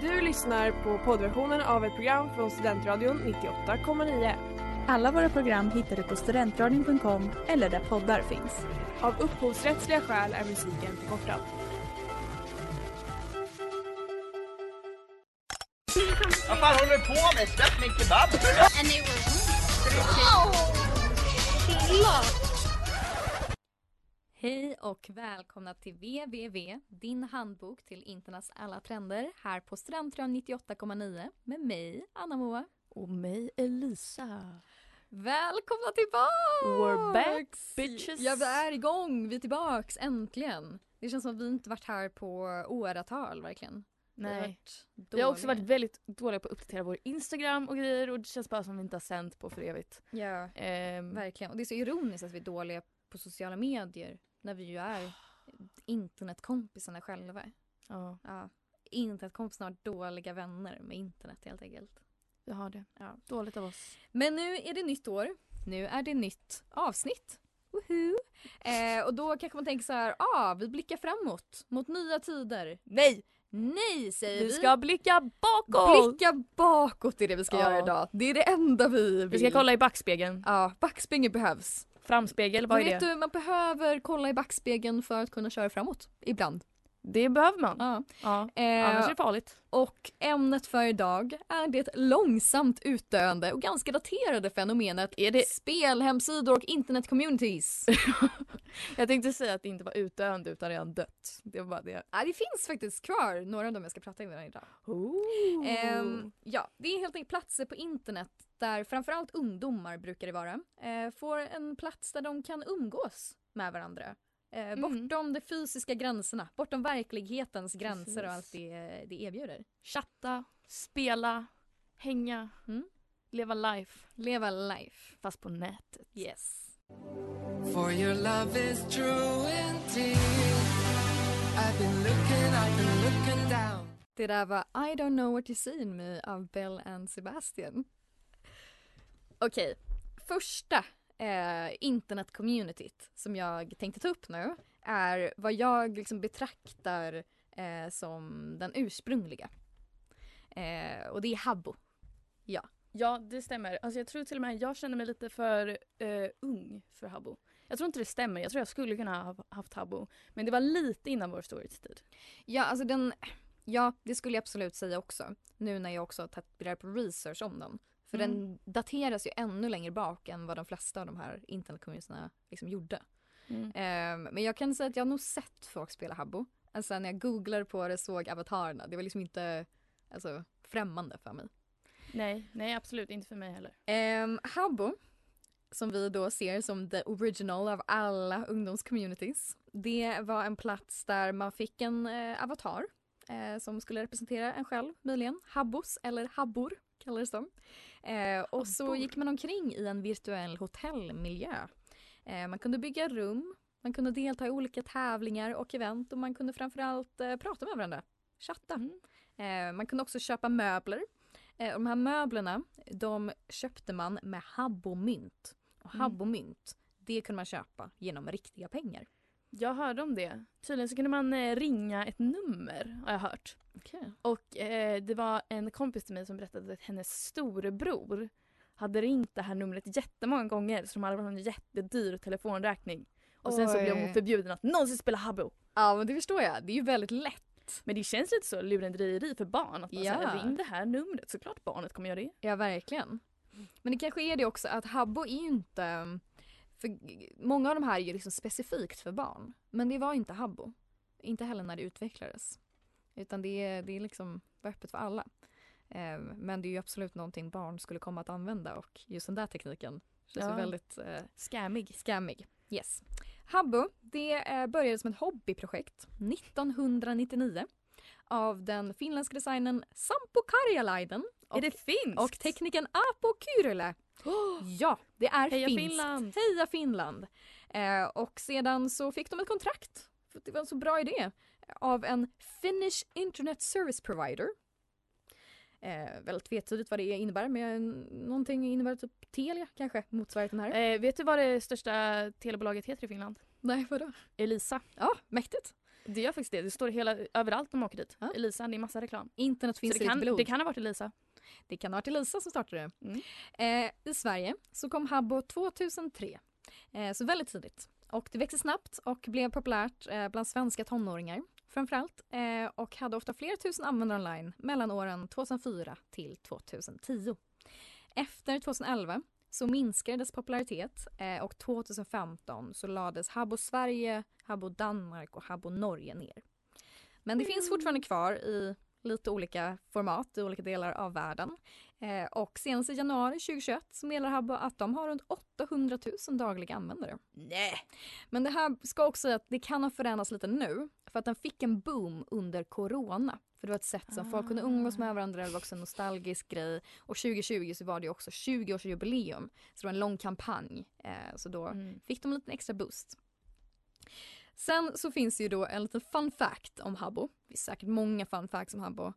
Du lyssnar på poddversionen av ett program från Studentradion 98,9. Alla våra program hittar du på studentradion.com eller där poddar finns. Av upphovsrättsliga skäl är musiken förkortad. Vad fan håller du på med? Släpp min kebab! And they were Hej och välkomna till www, din handbok till internets alla trender här på Studentradion 98,9 med mig, Anna-Moa. Och mig Elisa. Välkomna tillbaks! We're back bitches. Ja, vi är igång, vi är tillbaks, äntligen. Det känns som att vi inte varit här på åratal verkligen. Nej. Vi har också varit väldigt dåliga på att uppdatera vår Instagram och grejer och det känns bara som vi inte har sänt på för evigt. Ja, Ehm, verkligen. Och det är så ironiskt att vi är dåliga på sociala medier när vi ju är internetkompisarna själva. ja, Ja. Internetkompisarna har dåliga vänner med internet helt enkelt. vi har det. Ja. Dåligt av oss. Men nu är det nytt år. Nu är det nytt avsnitt. Woohoo! Eh, och då kanske man tänker så här, ah, vi blickar framåt mot nya tider. Nej! Nej säger vi. Vi ska blicka bakåt! blicka bakåt är det vi ska Ja. göra idag. Det är det enda vi vill. Vi ska kolla i backspegeln. Ja, backspegeln behövs. Framspegel, vad är vet det? du, man behöver kolla i backspegeln för att kunna köra framåt. Ibland. Det behöver man. Ja. Ja. Eh, Annars är det farligt. Och ämnet för idag är det långsamt utdöende och ganska daterade fenomenet Är det- spelhemsidor och internetcommunities. Jag tänkte säga att det inte var utdöende utan redan dött. Det var bara det. Ja, det finns faktiskt kvar några av dem jag ska prata om idag. Oh. Ja, det är helt enkelt platser på internet där framförallt ungdomar brukar det vara, eh, får en plats där de kan umgås med varandra. Eh, Mm. Bortom de fysiska gränserna, bortom verklighetens gränser och allt Precis. det, det erbjuder. Chatta, spela, hänga, Mm. leva life. Leva life. Fast på nätet. Yes. For your love is true indeed. I've been looking, I've been looking down. Det där var I don't know what you seen me av Bell and Sebastian. Okej, första eh, internetcommunityt som jag tänkte ta upp nu är vad jag liksom betraktar eh, som den ursprungliga. Eh, och det är Habbo. Ja, det stämmer. Alltså jag tror till och med jag känner mig lite för eh, ung för Habbo. Jag tror inte det stämmer. Jag tror jag skulle kunna ha haft Habbo. Men det var lite innan vår storhetstid. Ja, alltså den, ja det skulle jag absolut säga också. Nu när jag också har tagit reda på research om den. För Mm. den dateras ju ännu längre bak än vad de flesta av de här internetcommunitierna liksom gjorde. Ehm, men jag kan säga att jag har nog sett folk spela Habbo. Alltså när jag googlade på det såg avatarerna. Det var liksom inte alltså, främmande för mig. Nej, nej absolut inte för mig heller. Um, Habbo, som vi då ser som the original av alla ungdomscommunities. Det var en plats där man fick en eh, avatar eh, som skulle representera en själv möjligen. Habbos eller habbor kallades de. Eh, och så gick man omkring i en virtuell hotellmiljö. Eh, man kunde bygga rum, man kunde delta i olika tävlingar och event och man kunde framförallt eh, prata med varandra. Chatta. Mm. Eh, man kunde också köpa möbler. Eh, de här möblerna de köpte man med habbomynt. Och Mm. habbomynt, det kunde man köpa genom riktiga pengar. Jag hörde om det. Tydligen så kunde man eh, ringa ett nummer har jag hört. Okay. Och eh, det var en kompis till mig som berättade att hennes storebror hade ringt det här numret jättemånga gånger så de hade fått en jättedyr telefonräkning. Och sen så blev Oj. hon förbjuden att någonsin spela Habbo. Ja men det förstår jag, det är ju väldigt lätt. Men det känns lite så lurendrejeri för barn. Att bara Ja. ja. ring det här numret. Såklart barnet kommer göra det. Ja verkligen. Men det kanske är det också att Habbo är ju inte... För många av de här är ju liksom specifikt för barn. Men det var inte Habbo. Inte heller när det utvecklades. Utan det är, det är liksom öppet för alla. Eh, men det är ju absolut någonting barn skulle komma att använda och just den där tekniken känns Ja. väldigt eh, Scammig. Scammig. Yes. Habbo, det eh, började som ett hobbyprojekt 1999 av den finländska designern Sampo Karjalainen och, är det finskt? och teknikern Apo Kyrylä. Ja, det är Heja finskt. Finland! Heja Finland! Eh, och sedan så fick de ett kontrakt, för det var en så bra idé, av en Finnish Internet Service Provider. Eh, väldigt tvetydigt vad det innebär, men någonting innebär typ Telia kanske, motsvarigheten här. Eh, vet du vad det största telebolaget heter i Finland? Nej, vadå? Elisa. Ja, mäktigt. Det gör faktiskt det. Det står hela, överallt när man åker dit. Ja. Elisa, det är massa reklam. Internet finns Så det, kan, blod. det kan ha varit Elisa. Det kan ha varit Elisa som startade det. Mm. Eh, I Sverige så kom Habbo 2003, eh, så väldigt tidigt. Och det växte snabbt och blev populärt eh, bland svenska tonåringar framförallt eh, och hade ofta flera tusen användare online mellan åren 2004 till 2010. Efter 2011 så minskade dess popularitet eh, och 2015 så lades Habbo Sverige, Habbo Danmark och Habbo Norge ner. Men det finns fortfarande kvar i lite olika format i olika delar av världen. Eh, och senast i januari 2021 så meddelar Habbo att de har runt 800 000 dagliga användare. Nej. Men det här ska också säga att det kan ha förändrats lite nu för att den fick en boom under corona. För det var ett sätt som folk kunde umgås med varandra, det var också en nostalgisk grej. Och 2020 så var det också 20-årsjubileum. Så det var en lång kampanj. Eh, så då Mm. fick de en liten extra boost. Sen så finns det ju då en liten fun fact om Habbo. Det finns säkert många fun facts om Habbo.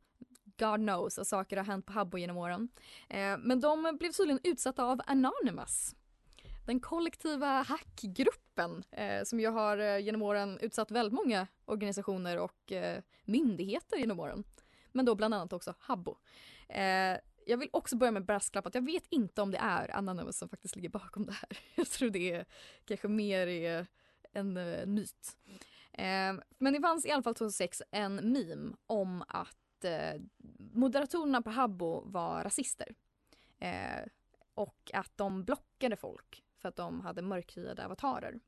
God knows att saker har hänt på Habbo genom åren. Eh, men de blev tydligen utsatta av Anonymous. Den kollektiva hackgruppen eh, som ju har eh, genom åren utsatt väldigt många organisationer och eh, myndigheter genom åren. Men då bland annat också Habbo. Eh, jag vill också börja med brasklapp att jag vet inte om det är Anonymous som faktiskt ligger bakom det här. Jag tror det är kanske mer är en uh, myt. Uh, men det fanns i alla fall 2006 en meme om att eh, moderatorerna på Habbo var rasister. Ehm, och att de blockade folk för att de hade mörkhyade avatarer.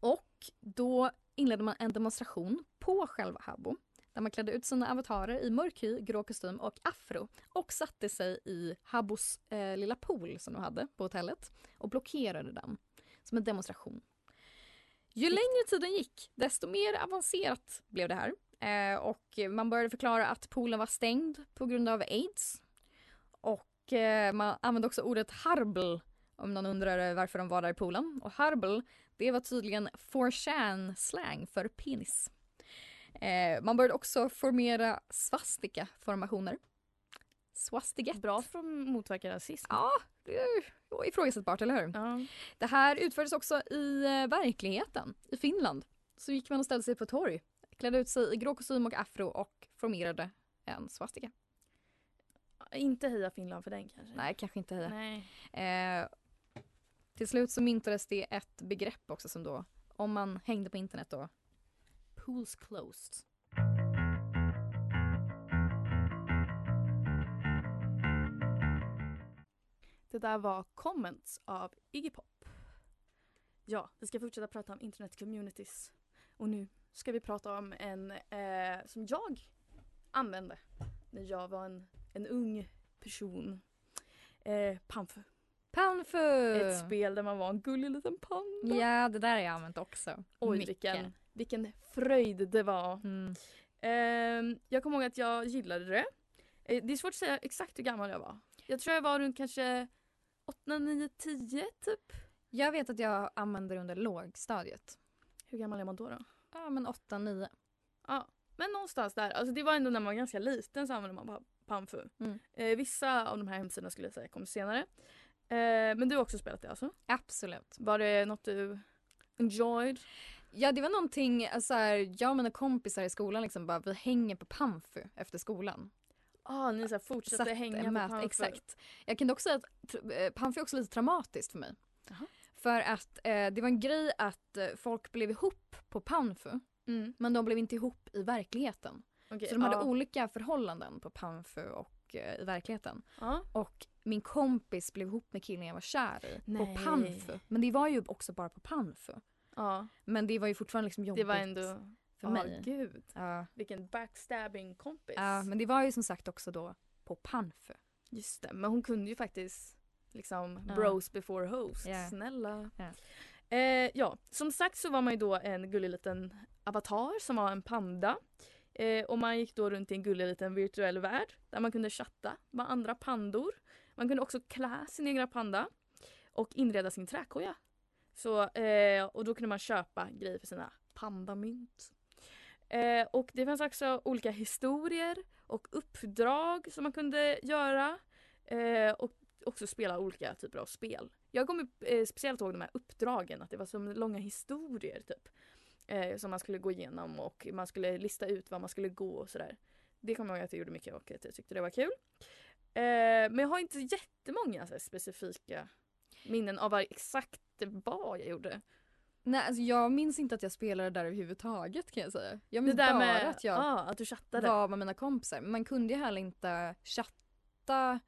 Och då inledde man en demonstration på själva Habbo där man klädde ut sina avatarer i mörk hy, grå kostym och afro och satte sig i Habbos eh, lilla pool som de hade på hotellet och blockerade den som en demonstration. Ju längre tiden gick, desto mer avancerat blev det här. Eh, och man började förklara att poolen var stängd på grund av aids. Och eh, man använde också ordet harbl om någon undrar varför de var där i poolen. Och harbl, det var tydligen 4chan slang för penis. Eh, man började också formera svastika-formationer. Swastiget. Bra för att motverka rasism. Ja, det är ifrågasättbart, eller hur? Ja. Det här utfördes också i eh, verkligheten, i Finland. Så gick man och ställde sig på torg, klädde ut sig i grå kostym och afro och formerade en swastika. Inte heja Finland för den kanske. Nej, kanske inte heja. Nej. Eh, till slut så myntades det ett begrepp också som då, om man hängde på internet då, pools closed. Det där var Comments av Iggy Pop. Ja, vi ska fortsätta prata om internet communities. Och nu ska vi prata om en eh, som jag använde när jag var en, en ung person. Eh, Pamfu. Panfu! Ett spel där man var en gullig liten panda. Ja, det där har jag använt också. Oj, Mycket. vilken, vilken fröjd det var. Mm. Ehm, jag kommer ihåg att jag gillade det. Eh, det är svårt att säga exakt hur gammal jag var. Jag tror jag var runt kanske 8, 9, 10 typ. Jag vet att jag använde det under lågstadiet. Hur gammal är man då? då? Ja, men 8-9. Ja, men någonstans där. Alltså det var ändå när man var ganska liten så använde man pa- Pamfu. Mm. Eh, vissa av de här hemsidorna skulle jag säga kom senare. Eh, men du har också spelat det alltså? Absolut. Var det något du enjoyed? Ja, det var någonting, alltså, här, jag och mina kompisar i skolan liksom bara, vi hänger på Pamfu efter skolan. Ah, ni så här fortsatte Satt hänga med- Pamfu? Exakt. Jag kan dock säga att eh, Pamfu är också lite traumatiskt för mig. Jaha. För att eh, det var en grej att eh, folk blev ihop på Pamfu, Mm. men de blev inte ihop i verkligheten. okej, Så de hade ja. olika förhållanden på Pamfu och eh, i verkligheten. Ja. Och min kompis blev ihop med killen jag var kär i Nej. på Panfu. Men det var ju också bara på Panfu. ja, Men det var ju fortfarande liksom jobbigt det var ändå... för Ja, mig. gud. Ja. Vilken backstabbing kompis. Ja, men det var ju som sagt också då på Panfu. Just det, men hon kunde ju faktiskt liksom Ja. bros before host. Ja. Snälla. Ja. Eh, ja, som sagt så var man ju då en gullig liten avatar som var en panda. Eh, och man gick då runt i en gullig liten virtuell värld där man kunde chatta med andra pandor. Man kunde också klä sin egna panda och inreda sin träkoja. Så, eh, och då kunde man köpa grejer för sina pandamynt. Eh, och det fanns också olika historier och uppdrag som man kunde göra. Eh, och också spela olika typer av spel. Jag kommer eh, speciellt ihåg de här uppdragen, att det var som långa historier typ. eh, som man skulle gå igenom och man skulle lista ut var man skulle gå och sådär. Det kommer jag ihåg att jag gjorde mycket och att jag tyckte det var kul. Eh, men jag har inte jättemånga så här, specifika minnen av vad exakt vad jag gjorde. Nej, alltså jag minns inte att jag spelade där överhuvudtaget kan jag säga. Jag minns bara med att jag ja, att du chattade. var med mina kompisar. Man kunde ju heller inte chatta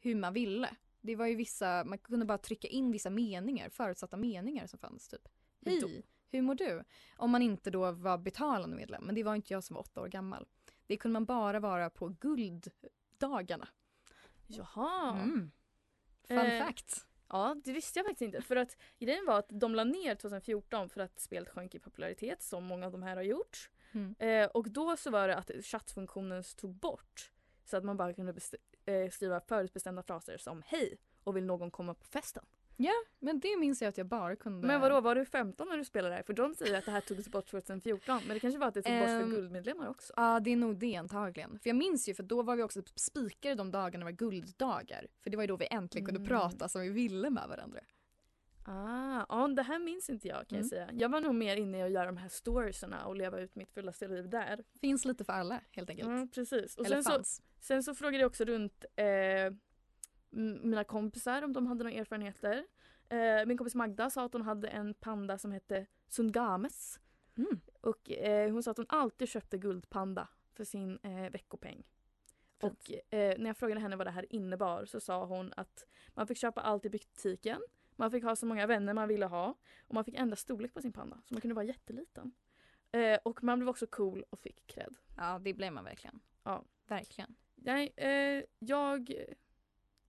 hur man ville. Det var ju vissa, man kunde bara trycka in vissa meningar, förutsatta meningar som fanns typ. Hej, hur mår du? Om man inte då var betalande medlem, men det var inte jag som var åtta år gammal. Det kunde man bara vara på gulddagarna. Jaha. Mm. Fun Eh, fact. Ja, det visste jag faktiskt inte. För att grejen var att de la ner 2014 för att spelet sjönk i popularitet som många av de här har gjort. Mm. Eh, och då så var det att chattfunktionen tog bort. Så att man bara kunde eh, skriva förutbestämda fraser som hej och vill någon komma på festen. Men det minns jag att jag bara kunde... Men vadå, var du 15 när du spelade här? För de säger att det här togs bort 2014 men det kanske var att det togs bort för Ehm, guldmedlemmar också. Ja, det är nog det antagligen. För jag minns ju, för då var vi också spikade de dagarna var gulddagar. För det var ju då vi äntligen kunde Mm. prata som vi ville med varandra. Ah, ja, det här minns inte jag kan Mm. jag säga. Jag var nog mer inne i att göra de här storiesarna och leva ut mitt fullaste liv där. Finns lite för alla helt enkelt. Mm, precis. Och Eller sen så, fanns. sen så frågade jag också runt eh, mina kompisar om de hade några erfarenheter. Eh, min kompis Magda sa att hon hade en panda som hette Sungames. Mm. Och eh, hon sa att hon alltid köpte guldpanda för sin eh, veckopeng. Fint. Och eh, när jag frågade henne vad det här innebar så sa hon att man fick köpa allt i butiken. Man fick ha så många vänner man ville ha. Och man fick ändra storlek på sin panda. Så man kunde vara jätteliten. Eh, och man blev också cool och fick cred. Ja, det blev man verkligen. Ja. Verkligen. Nej, eh, jag,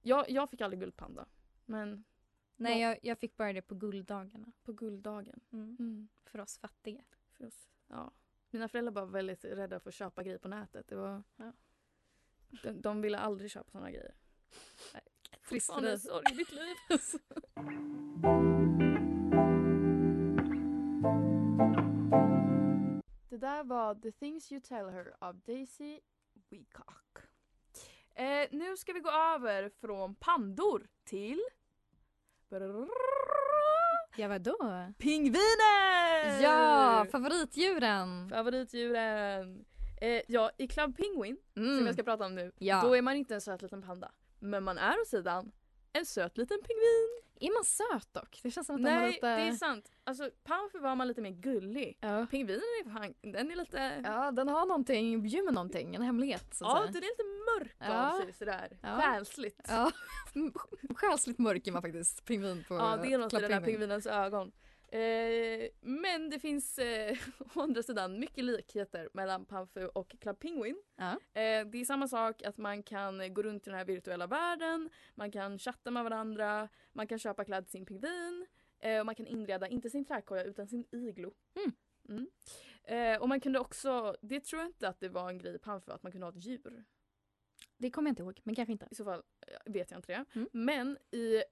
jag... Jag fick aldrig guldpanda. Men Nej, jag, jag fick bara det på gulddagarna. på gulddagen. Mm. Mm. För oss fattiga. För oss. Ja. Mina föräldrar var väldigt rädda för att köpa grejer på nätet. Det var, Ja. de, de ville aldrig köpa sådana grejer. Fortfarande dig. sorg i mitt liv. Det där var The Things You Tell Her av Daisy Weacock. Eh, nu ska vi gå över från pandor till Ja, vadå? pingviner! Ja, favoritdjuren! Favoritdjuren. Eh, ja, i Club Penguin, som jag ska prata om nu, Ja. då är man inte en söt liten panda. Men man är å sidan en söt liten pingvin. Är man söt dock? Det känns som att Nej, lite... det är sant. Alltså, Pamper var man lite mer gullig. Ja. Pingvinen är fan, den är lite... ja, den har någonting, bjuder någonting, en hemlighet så Ja, säga. den är lite mörk Ja. av sig sådär. Ja. Själsligt. Ja, själsligt mörk är man faktiskt, pingvin på Ja, det är något i den Penguin. pingvinens ögon. Eh, men det finns eh, å andra sidan mycket likheter mellan Pamfu och Club Penguin. Ja. Eh, det är samma sak att man kan gå runt i den här virtuella världen, man kan chatta med varandra, man kan köpa kläder till sin pingvin eh, och man kan inreda, inte sin trädkoja utan sin iglo. Mm. Mm. Eh, och man kunde också, det tror jag inte att det var en grej i Pamfu att man kunde ha ett djur. Det kommer jag inte ihåg, men kanske inte. I så fall vet jag inte det. Mm. Men i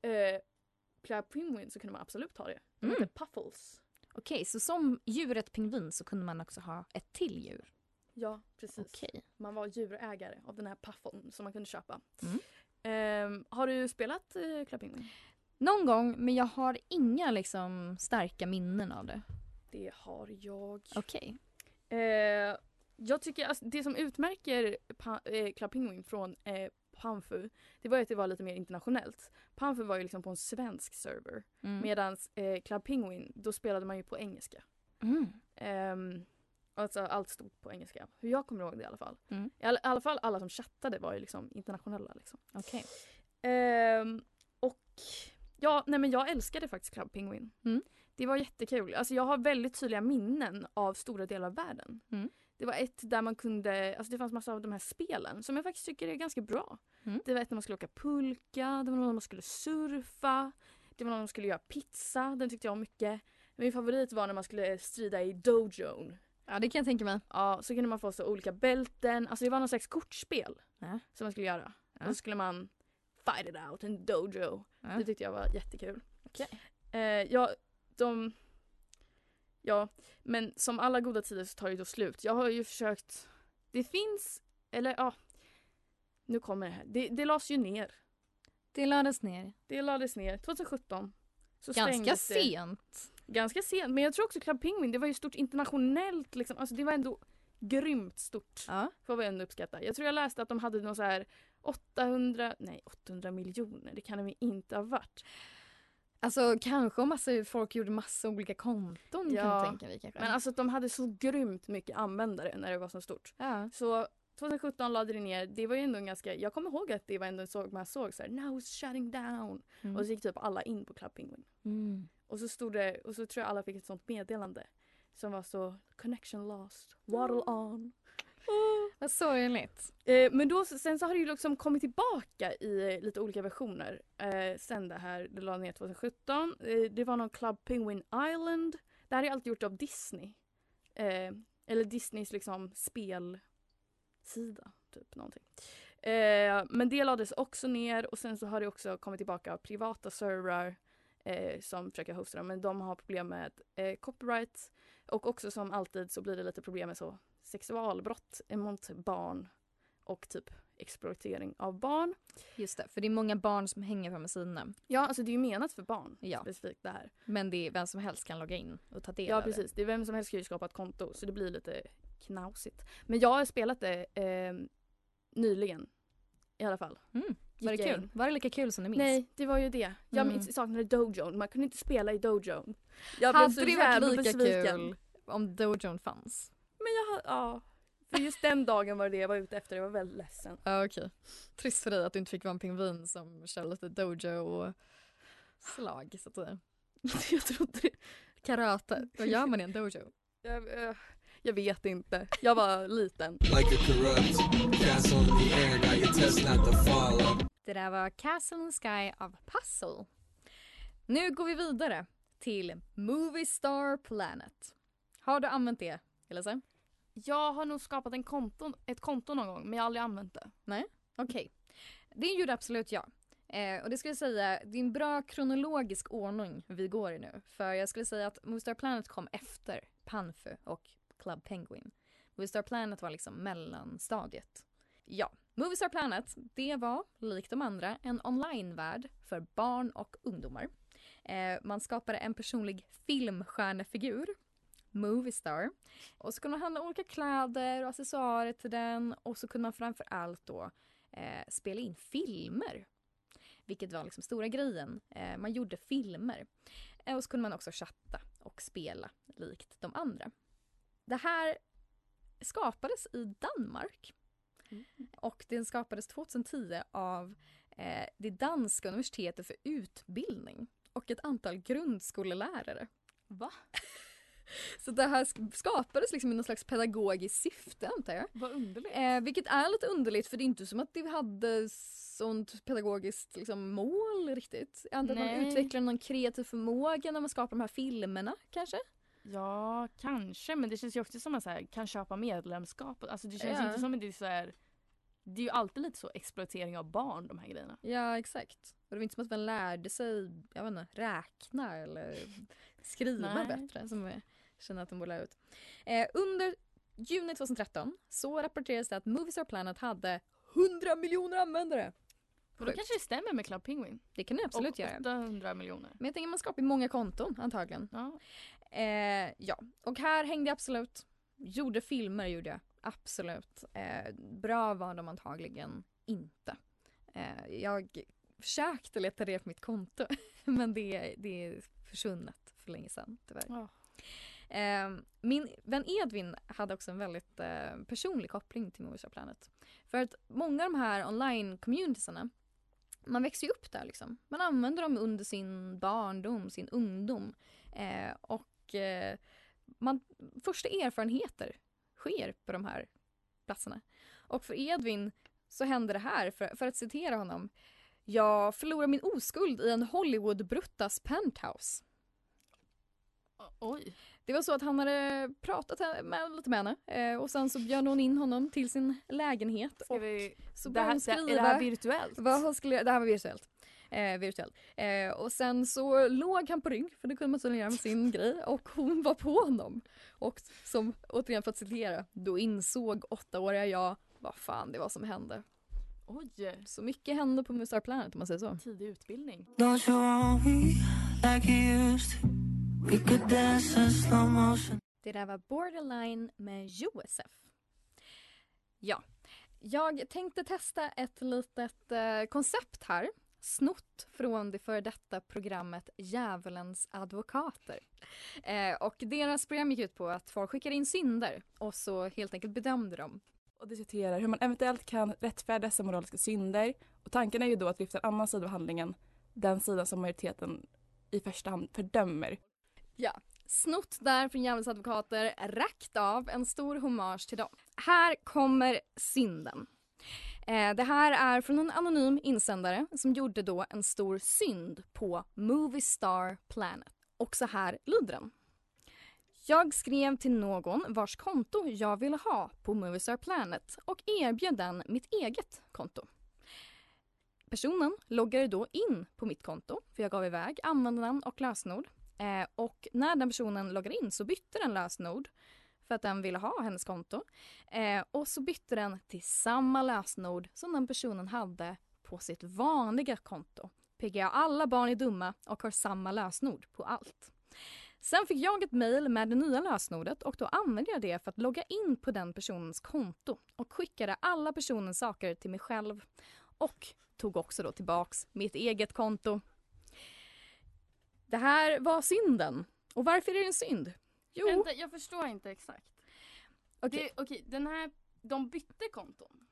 Penguin så kunde man absolut ha det. De Mm. heter Puffles. Okej, så som djuret pingvin så kunde man också ha ett till djur? Ja, precis. Okej. Man var djurägare av den här puffeln som man kunde köpa. Mm. Ehm, har du spelat eh, Club Penguin? Någon gång, men jag har inga liksom starka minnen av det. Det har jag. Okej. Eh, jag tycker alltså, det som utmärker pa- eh, Club Penguin från eh, Panfu, det var ju att det var lite mer internationellt. Panfu var ju liksom på en svensk server. Mm. Medan eh, Club Penguin, då spelade man ju på engelska. Mm. Ehm, alltså allt stod på engelska. Hur jag kommer ihåg det i alla fall. Mm. I, all, I alla fall alla som chattade var ju liksom internationella. Liksom. Okej. Ehm, och ja, nej men jag älskade faktiskt Club Penguin. Mm. Det var jättekul. Alltså jag har väldigt tydliga minnen av stora delar av världen. Mm. Det var ett där man kunde, alltså det fanns massa av de här spelen som jag faktiskt tycker är ganska bra. Mm. Det var ett när man skulle åka pulka, det var när man skulle surfa, det var när man skulle göra pizza, den tyckte jag om mycket. Min favorit var när man skulle strida i dojon. Ja, det kan jag tänka mig. Ja, så kunde man få så olika bälten, alltså det var någon slags kortspel Ja. som man skulle göra. Ja. Och så skulle man fight it out in dojo. Ja. Det tyckte jag var jättekul. Okej. Eh, ja, de... Ja, men som alla goda tider så tar det då slut. Jag har ju försökt... Det finns, eller ja... Nu kommer det här. Det, det lades ju ner. Det lades ner. Det lades ner 2017. Så Ganska det. sent. ganska sent. Men jag tror också Club Penguin, det var ju stort internationellt liksom. Alltså det var ändå grymt stort. Ja. Får vi ändå uppskatta. Jag tror jag läste att de hade någon så här 800, nej 800 miljoner, det kan de ju inte ha varit. Alltså kanske massa, folk gjorde massa olika konton kan Ja, jag tänka mig kanske. Men alltså de hade så grymt mycket användare när det var så stort. ja. Så 2017 lade det ner, det var ju ändå en ganska, jag kommer ihåg att det var ändå så man såg så här, now it's shutting down. Mm. Och så gick typ alla in på Club Penguin. Mm. Och så stod det, och så tror jag alla fick ett sånt meddelande. Som var så, connection lost, waddle on. Vad sorgligt. Eh, men då, sen så har det ju liksom kommit tillbaka i eh, lite olika versioner. Eh, sen det här, det lade ner 2017. Eh, det var någon Club Penguin Island. Det här är allt gjort av Disney. Eh, eller Disneys liksom spelsida, typ någonting. Eh, men det lades också ner och sen så har det också kommit tillbaka av privata servrar eh, som försöker hosta dem. Men de har problem med eh, copyright och också som alltid så blir det lite problem med så sexualbrott mot barn och typ exploatering av barn. Just det, för det är många barn som hänger framför sidorna. Ja, alltså det är ju menat för barn Ja. specifikt det här. Men det är vem som helst kan logga in och ta del Ja, av det. precis. Det är vem som helst kan ju skapa ett konto så det blir lite knasigt. Men jag har spelat det eh, nyligen i alla fall. Mm. Var det kul? in. Var det lika kul som du minns? Nej, det var ju det. Jag Mm. saknade dojon. Man kunde inte spela i dojon. Jag Hade det varit lika besviken. kul om Dojon fanns? Men jag har- ja. För just den dagen var det det jag var ute efter. Jag var väldigt ledsen. Ja okej. Trist för dig att du inte fick vara en pingvin som kör lite dojo och slag så att säga. jag trodde det. Karate, vad gör man i en dojo? Jag, eh, jag vet inte. Jag var liten. Det där var Castle in the Sky av Puzzle. Nu går vi vidare till Movie Star Planet. Har du använt det, Elisa? Jag har nog skapat en konto, ett konto någon gång men jag har aldrig använt det. Nej, Okej. Det gjorde absolut jag. Eh, och det skulle jag säga, det är en bra kronologisk ordning vi går i nu. För jag skulle säga att Movistar Planet kom efter Panfu och Club Penguin. Movistar Planet var liksom mellanstadiet. Ja, Movistar Planet, det var, likt de andra, en onlinevärld för barn och ungdomar. Eh, man skapade en personlig filmstjärnefigur, Movie Star. Och så kunde man handla olika kläder och accessoarer till den och så kunde man framför allt då eh, spela in filmer. Vilket var liksom stora grejen. Eh, man gjorde filmer. Eh, och så kunde man också chatta och spela likt de andra. Det här skapades i Danmark. Och den skapades 2010 av eh, det danska universitetet för utbildning och ett antal grundskolelärare. Va? Så det här sk- skapades liksom i någon slags pedagogiskt syfte antar jag. Vad underligt. Eh, vilket är lite underligt för det är inte som att det hade sånt pedagogiskt liksom, mål riktigt. Jag antar att man utvecklar någon kreativ förmåga när man skapar de här filmerna kanske? Ja, kanske. Men det känns ju också som att man här, kan köpa medlemskap. Alltså det känns Ja. inte som att det är så här. Det är ju alltid lite så exploatering av barn de här grejerna. Ja exakt. Och det var inte som att man lärde sig jag vet inte, räkna eller skriva bättre som jag känner att de borde lära ut. Eh, under juni 2013 så rapporterades det att Moviestar Planet hade 100 miljoner användare. Och då kanske det stämmer med Club Penguin. Det kan det absolut och göra. 800 miljoner. Men jag tänker man skapar många konton antagligen. Ja. Eh, ja, och här hängde jag absolut. Gjorde filmer gjorde jag. Absolut. Eh, bra var de antagligen inte. Eh, jag försökte leta reda på mitt konto men det, det är försvunnet för länge sedan tyvärr. Ja. Eh, min vän Edvin hade också en väldigt eh, personlig koppling till Movies Planet. För att många av de här online-communitiesarna man växer ju upp där liksom. Man använder dem under sin barndom, sin ungdom. Eh, och eh, man, första erfarenheter sker på de här platserna. Och för Edvin så hände det här, för, för att citera honom. Jag förlorar min oskuld i en Hollywood-bruttas penthouse. Oj. Det var så att han hade pratat med, lite med henne eh, och sen så bjöd hon in honom till sin lägenhet. Ska Och vi, så det här, hon skriva. är det här virtuellt? Vad hon skulle, det här var virtuellt. Eh, virtuellt. Eh, och sen så låg han på rygg, för det kunde man tydligen göra med sin grej, och hon var på honom. Och som, återigen för att citera, då insåg åttaåriga jag vad fan det var som hände. Oj. Så mycket hände på Mustar Planet om man säger så. Tidig utbildning. Det där var Borderline med Josef. Ja, jag tänkte testa ett litet eh, koncept här. Snott från det före detta programmet Djävulens advokater. Eh, och deras program gick ut på att folk skickade in synder och så helt enkelt bedömde dem. Och diskuterar hur man eventuellt kan rättfärdiga dessa moraliska synder. Och tanken är ju då att lyfta en annan sida av handlingen. Den sidan som majoriteten i första hand fördömer. Ja, snott där från Djävulens advokater, rakt av, en stor hommage till dem. Här kommer synden. Eh, det här är från en anonym insändare som gjorde då en stor synd på Movie Star Planet. Och så här lyder den. Jag skrev till någon vars konto jag ville ha på Movie Star Planet och erbjöd den mitt eget konto. Personen loggade då in på mitt konto, för jag gav iväg användarnamn och lösenord. Eh, och när den personen loggade in så bytte den lösenord för att den ville ha hennes konto. Eh, och så bytte den till samma lösenord som den personen hade på sitt vanliga konto. PGA alla barn är dumma och har samma lösenord på allt. Sen fick jag ett mejl med det nya lösenordet och då använde jag det för att logga in på den personens konto och skickade alla personens saker till mig själv och tog också då tillbaks mitt eget konto. Det här var synden. Och varför är det en synd? Jo, Vänta, jag förstår inte exakt. okej. Det- Okej, den här, de bytte konton.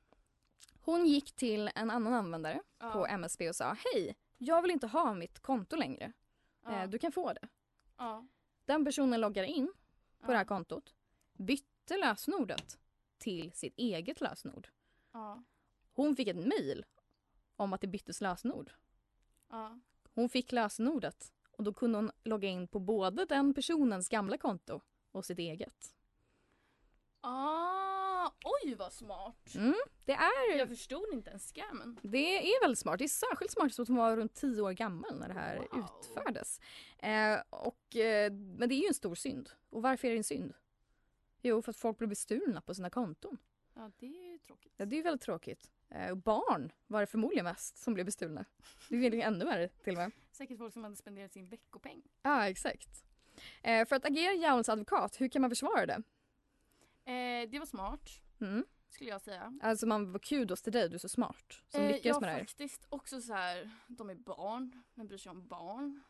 Hon gick till en annan användare Ja, på MSB och sa hej, jag vill inte ha mitt konto längre. ja, Eh, du kan få det. ja, Den personen loggar in på det här kontot, bytte lösenordet till sitt eget lösenord. Hon fick ett mejl om att det byttes lösenord. Hon fick lösenordet och då kunde hon logga in på både den personens gamla konto och sitt eget. Ah, oj vad smart. Mm, det är Jag förstod inte ens scammen. Det är väldigt smart. Det är särskilt smart att hon var runt 10 år gammal när det här Wow. utfördes. Eh, och, eh, men det är ju en stor synd. Och varför är det en synd? Jo, för att folk blir bestulna på sina konton. Ja, det är ju tråkigt. Ja, det är väldigt tråkigt. Eh, barn var det förmodligen mest som blev bestulna. Det är ännu värre till och med. Säkert folk som hade spenderat sin veckopeng. Ja, exakt. Eh, för att agera djävulens advokat, hur kan man försvara det? Eh, det var smart, Mm. skulle jag säga. Alltså man var kudos till dig, du är så smart som Eh, lyckades ja, med det här. faktiskt också så här, de är barn. Vem bryr sig om barn?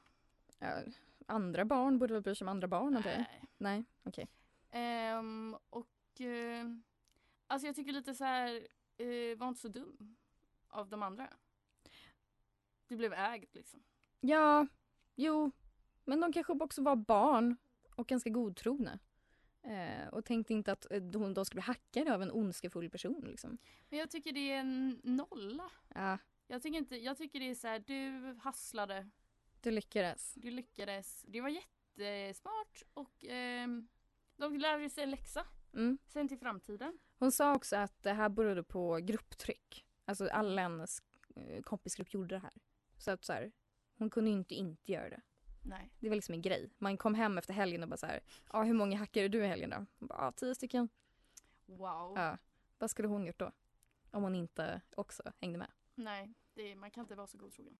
Ja, andra barn borde väl bry sig om andra barn? antar jag? Nej. Nej, okej. Ehm, och eh, alltså jag tycker lite så här, eh, var inte så dum av de andra. Det blev ägt liksom. Ja, jo. Men de kanske också var barn och ganska godtrogna. Eh, och tänkte inte att eh, de, de skulle bli hackade av en ondskefull person. Liksom. Men jag tycker det är en nolla. Ja, Jag tycker, inte, jag tycker det är så här, du hasslade, du lyckades. du lyckades. Det var jättesmart och ehm, de lärde sig läxa Mm. sen till framtiden. Hon sa också att det här berodde på grupptryck. Alltså alla hennes eh, kompisgrupp gjorde det här. Så att så här, hon kunde inte inte göra det. Nej. Det var liksom en grej. Man kom hem efter helgen och bara så här, ja hur många hackade du i helgen då? Hon bara, ja tio stycken. Wow. Ja. Vad skulle hon gjort då? Om hon inte också hängde med. Nej, det, man kan inte vara så godtrogen.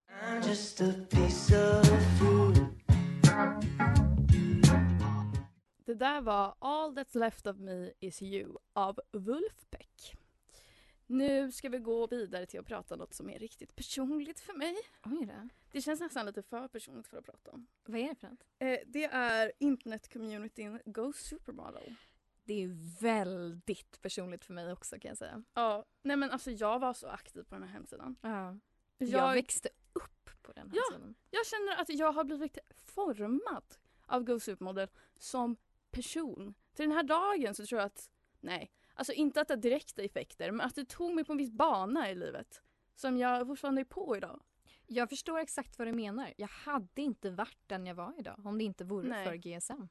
Det där var All That's Left of Me Is You av Wolfpack. Nu ska vi gå vidare till att prata om något som är riktigt personligt för mig. Oj då. Det känns nästan lite för personligt för att prata om. Vad är det för något? Eh, det är internetcommunityn Go Supermodel. Det är väldigt personligt för mig också kan jag säga. Ja, nej men alltså jag var så aktiv på den här hemsidan. Ja. Jag, Jag jag, växte upp på den här Ja. sidan. känner att jag har blivit formad av Go Supermodel som person. Till den här dagen så tror jag att, nej, alltså inte att det har direkta effekter men att det tog mig på en viss bana i livet. Som jag fortfarande är på idag. Jag förstår exakt vad du menar. Jag hade inte varit den jag var idag om det inte vore Nej. för GSM.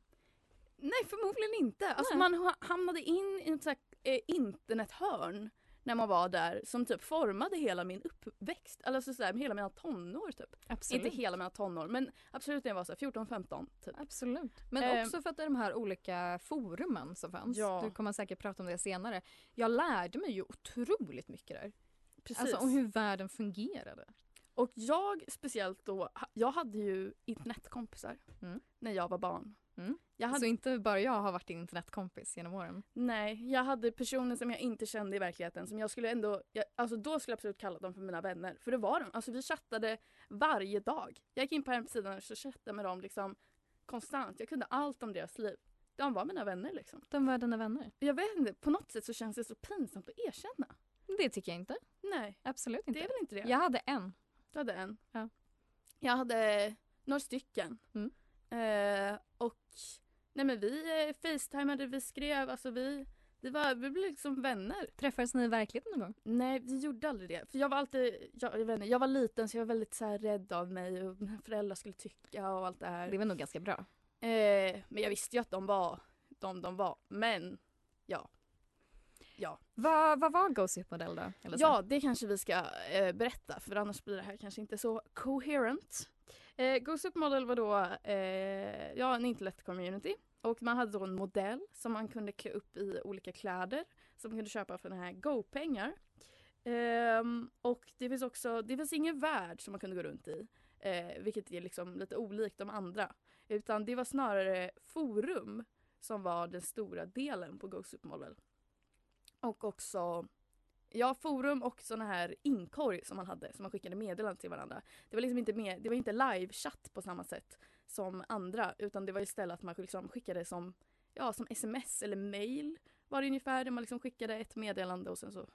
Nej förmodligen inte. Alltså Nej. man ha- hamnade in i ett här, eh, internethörn när man var där som typ formade hela min uppväxt. Alltså så här, hela mina tonår typ. Absolut. Inte hela mina tonår men absolut när jag var så här 14-15 typ. Absolut. Men Ehm. också för att det är de här olika forumen som fanns. Ja. Du kommer säkert prata om det senare. Jag lärde mig ju otroligt mycket där. Precis. Alltså om hur världen fungerade. Och jag speciellt då, jag hade ju internetkompisar Mm. när jag var barn. Mm. Jag hade, Så inte bara jag har varit din internetkompis genom åren. Nej, jag hade personer som jag inte kände i verkligheten som jag skulle ändå, jag, alltså då skulle jag absolut kalla dem för mina vänner. För det var de, alltså vi chattade varje dag. Jag gick in på hemsidan och chattade med dem liksom konstant. Jag kunde allt om deras liv. De var mina vänner liksom. De var dina vänner. Jag vet inte, på något sätt så känns det så pinsamt att erkänna. Det tycker jag inte. Nej, Absolut det inte. är väl inte det. Jag hade en. Du hade en. Ja. Jag hade några stycken. Mm. Eh, och nej men vi eh, facetimade, vi skrev, alltså vi, vi, var, vi blev liksom vänner. Träffades ni i verkligheten någon gång? Nej, vi gjorde aldrig det. För jag var alltid, jag, jag, vet inte, jag var liten så jag var väldigt så här rädd av mig och mina föräldrar skulle tycka och allt det här. Det var nog ganska bra. Eh, men jag visste ju att de var de de var. Men ja. Ja, Vad, vad var Gossip Modell då? Eller så? ja det kanske vi ska eh, berätta för annars blir det här kanske inte så coherent. Eh, Go Supermodel var då eh, ja, en internet-community och man hade då en modell som man kunde klä upp i olika kläder som man kunde köpa för den här Go-pengar. Um, och det finns också, det finns ingen värld som man kunde gå runt i. Eh, vilket är liksom lite olikt de andra. Utan det var snarare forum som var den stora delen på Go Supermodel. Och också Ja, forum och såna här inkorg som man hade som man skickade meddelanden till varandra. Det var liksom inte, med, det var inte live-chatt på samma sätt som andra utan det var istället att man liksom skickade som, ja, som sms eller mail var det ungefär där man liksom skickade ett meddelande och sen så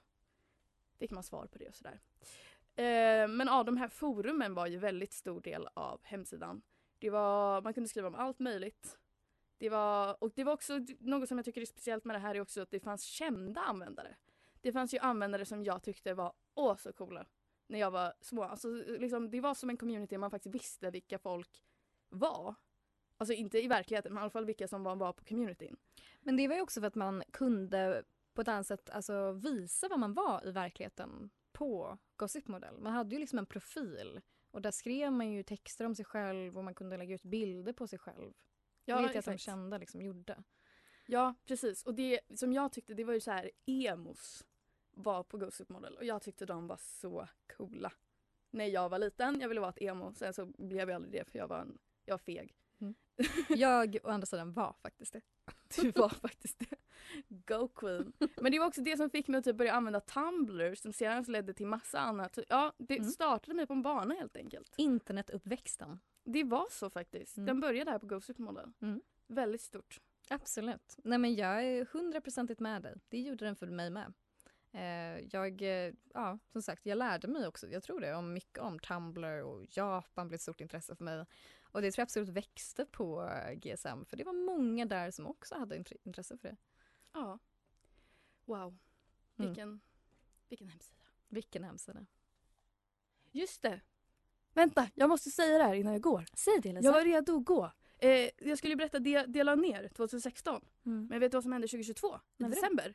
fick man svar på det och sådär. Eh, men ja, de här forumen var ju väldigt stor del av hemsidan. Det var, man kunde skriva om allt möjligt. Det var, och det var också något som jag tycker är speciellt med det här är också att det fanns kända användare. Det fanns ju användare som jag tyckte var åh så coola när jag var små. Alltså, liksom, det var som en community man faktiskt visste vilka folk var. Alltså inte i verkligheten men i alla fall vilka som var, var på communityn. Men det var ju också för att man kunde på ett annat sätt alltså, visa vad man var i verkligheten på Gossip Model. Man hade ju liksom en profil och där skrev man ju texter om sig själv och man kunde lägga ut bilder på sig själv. Ja, det vet jag att de kända liksom gjorde. Ja, precis. Och det som jag tyckte, det var ju så här emos var på Ghost Model och jag tyckte de var så coola. När jag var liten, jag ville vara ett emo, sen så blev jag aldrig det för jag var, en, jag var feg. Jag å andra sidan var faktiskt det. Du var faktiskt det. Go Queen. Men det var också det som fick mig att typ börja använda Tumblr som sedan ledde till massa annat. Ja, det Mm. startade mig på en bana helt enkelt. Internetuppväxten. Det var så faktiskt. Mm. Den började här på Go Supermodel. Mm. Väldigt stort. Absolut. Nej men jag är hundraprocentigt med dig. Det gjorde den för mig med. Eh, jag, eh, ja som sagt, jag lärde mig också, jag tror det, om mycket om Tumblr och Japan blev ett stort intresse för mig. Och det tror jag absolut växte på eh, GSM för det var många där som också hade int- intresse för det. Ja. Wow. Mm. Vilken, vilken hemsida. Vilken hemsida. Just det. Vänta, jag måste säga det här innan jag går. Säg det Jag var redo att gå. Eh, jag skulle berätta det, jag la ner 2016. Mm. Men vet du vad som hände 2022? I december? Det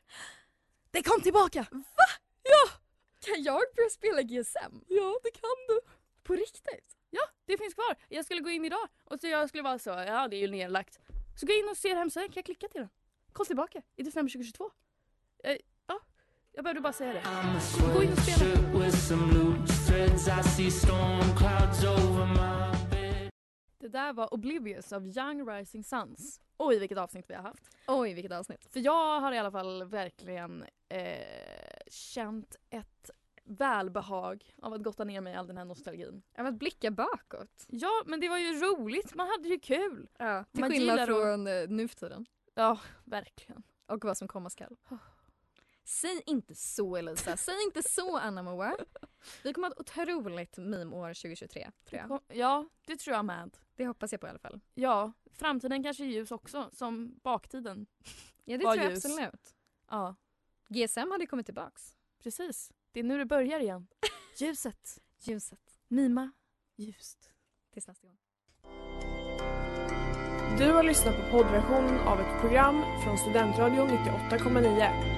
kom tillbaka! Kan jag börja spela GSM? Ja, det kan du. På riktigt? Ja, det finns kvar. Jag skulle gå in idag och så jag skulle vara så, ja det är ju nedlagt. Så gå in och se hemsidan, kan jag klicka till den? Kom tillbaka i december 2022. Eh, ja, jag behövde bara säga det. Gå in och spela. Det där var Oblivious av Young Rising Suns. Oj vilket avsnitt vi har haft. Oj vilket avsnitt. För jag har i alla fall verkligen eh, känt ett välbehag av att gotta ner mig i all den här nostalgin. Av att blicka bakåt. Ja men det var ju roligt, man hade ju kul. Ja, till Man skillnad från uh, nu för tiden. Ja, verkligen. Och vad som komma skall. Säg inte så Elisa, säg inte så Anna Moa. Vi kommer ha ett otroligt meme-år 2023 tror jag. Ja, det tror jag med. Det hoppas jag på i alla fall. Ja, framtiden kanske är ljus också, som baktiden. Ja det Var tror jag ljus. absolut. Ja, GSM hade kommit tillbaks. precis. Det är nu det börjar igen. Ljuset. Ljuset. Mima. Ljust. Tills nästa gång. Du har lyssnat på poddversion av ett program från Studentradion 98,9.